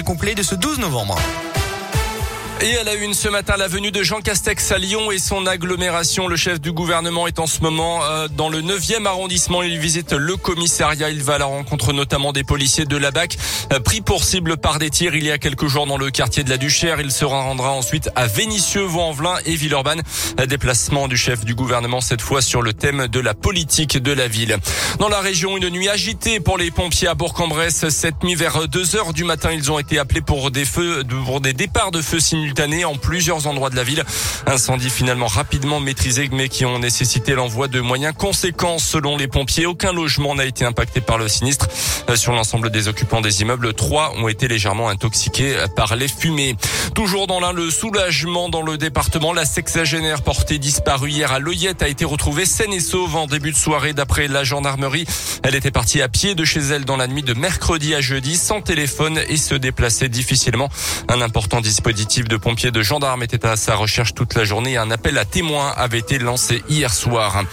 complet de ce 12 novembre. Et à la une ce matin, la venue de Jean Castex à Lyon et son agglomération. Le chef du gouvernement est en ce moment euh, dans le 9e arrondissement. Il visite le commissariat. Il va à la rencontre notamment des policiers de la BAC, euh, pris pour cible par des tirs il y a quelques jours dans le quartier de la Duchère. Il se rendra ensuite à Vénissieux, Vaux-en-Velin et Villeurbanne. Déplacement du chef du gouvernement cette fois sur le thème de la politique de la ville. Dans la région, une nuit agitée pour les pompiers à Bourg-en-Bresse. Cette nuit vers 2 heures du matin, ils ont été appelés pour des feux, pour des départs de feux simultanés en plusieurs endroits de la ville. Incendie finalement rapidement maîtrisé mais qui ont nécessité l'envoi de moyens conséquents selon les pompiers. Aucun logement n'a été impacté par le sinistre. Euh, sur l'ensemble des occupants des immeubles, trois ont été légèrement intoxiqués par les fumées. Toujours dans l'un, le soulagement dans le département. La sexagénaire portée disparue hier à Loyette a été retrouvée saine et sauve en début de soirée d'après la gendarmerie. Elle était partie à pied de chez elle dans la nuit de mercredi à jeudi sans téléphone et se déplaçait difficilement. Un important dispositif de pompiers de gendarmes étaient à sa recherche toute la journée. Un appel à témoins avait été lancé hier soir.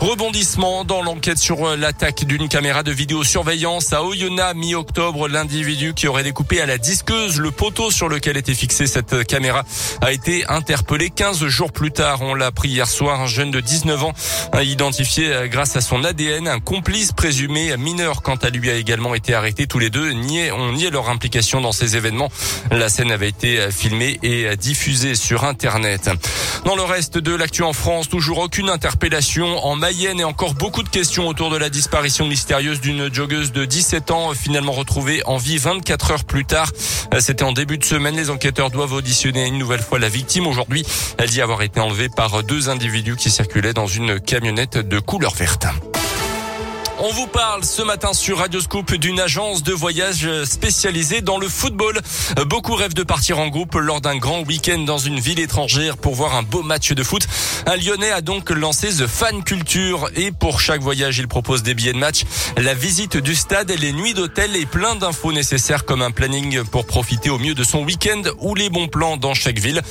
Rebondissement dans l'enquête sur l'attaque d'une caméra de vidéosurveillance à Oyonnax mi-octobre. L'individu qui aurait découpé à la disqueuse le poteau sur lequel était fixée cette caméra a été interpellé 15 jours plus tard. On l'a pris hier soir. Un jeune de 19 ans a identifié grâce à son ADN un complice présumé mineur quant à lui a également été arrêté. Tous les deux niaient, on niait leur implication dans ces événements. La scène avait été filmée et diffusée sur Internet. Dans le reste de l'actu en France, toujours aucune interpellation en Mayenne et encore beaucoup de questions autour de la disparition mystérieuse d'une joggeuse de 17 ans finalement retrouvée en vie 24 heures plus tard. C'était en début de semaine. Les enquêteurs doivent auditionner une nouvelle fois la victime. Aujourd'hui, elle dit avoir été enlevée par deux individus qui circulaient dans une camionnette de couleur verte. On vous parle ce matin sur Radio Scoop d'une agence de voyage spécialisée dans le football. Beaucoup rêvent de partir en groupe lors d'un grand week-end dans une ville étrangère pour voir un beau match de foot. Un Lyonnais a donc lancé The Fan Culture et pour chaque voyage, il propose des billets de match, la visite du stade, les nuits d'hôtel et plein d'infos nécessaires comme un planning pour profiter au mieux de son week-end ou les bons plans dans chaque ville.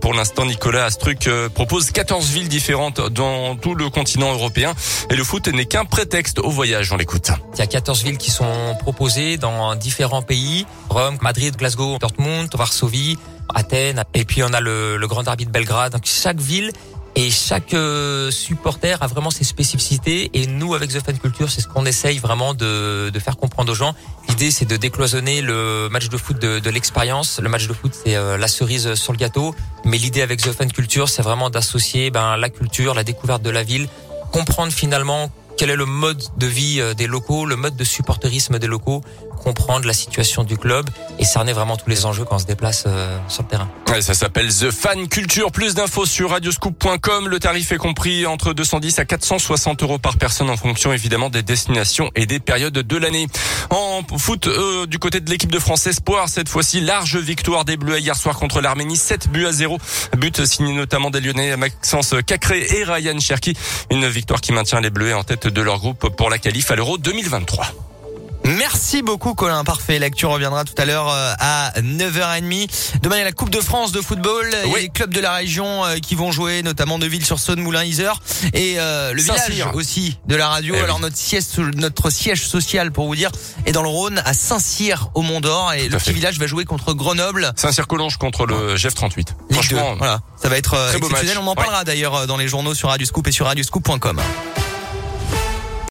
Pour l'instant, Nicolas Astruc propose 14 villes différentes dans tout le continent européen et le foot n'est qu'un prétexte voyage. On l'écoute. Il y a 14 villes qui sont proposées dans différents pays. Rome, Madrid, Glasgow, Dortmund, Varsovie, Athènes. Et puis on a le, Grand Derby de Belgrade. Donc chaque ville et chaque euh, supporter a vraiment ses spécificités. Et nous, avec The Fan Culture, c'est ce qu'on essaye vraiment de, faire comprendre aux gens. L'idée, c'est de décloisonner le match de foot de, de l'expérience. Le match de foot, c'est euh, la cerise sur le gâteau. Mais l'idée avec The Fan Culture, c'est vraiment d'associer ben, la culture, la découverte de la ville, comprendre finalement quel est le mode de vie euh, des locaux, le mode de supporterisme des locaux, comprendre la situation du club et cerner vraiment tous les enjeux quand on se déplace euh, sur le terrain. Ça s'appelle The Fan Culture. Plus d'infos sur radioscoop.com. Le tarif est compris entre 210 à 460 euros par personne en fonction évidemment des destinations et des périodes de l'année. En foot, euh, du côté de l'équipe de France Espoir, cette fois-ci, large victoire des Bleus hier soir contre l'Arménie, 7 buts à 0. But signé notamment des Lyonnais Maxence Cacré et Ryan Cherki. Une victoire qui maintient les Bleus en tête de leur groupe pour la qualif à l'Euro 2023. Merci beaucoup Colin, parfait. L'actu reviendra tout à l'heure euh, à 9h30. Demain il y a la Coupe de France de football. Il y a les clubs de la région euh, qui vont jouer, notamment Neuville-sur-Saône, Moulin-Isère et euh, le village aussi de la radio. Eh Alors notre siège, notre siège social pour vous dire est dans le Rhône à Saint-Cyr au Mont d'Or et le petit village va jouer contre Grenoble. Saint-Cyr-Collonges contre le GF 38. Franchement, voilà, ça va être exceptionnel. On en parlera d'ailleurs dans les journaux sur Radio Scoop et sur radioscoop.com.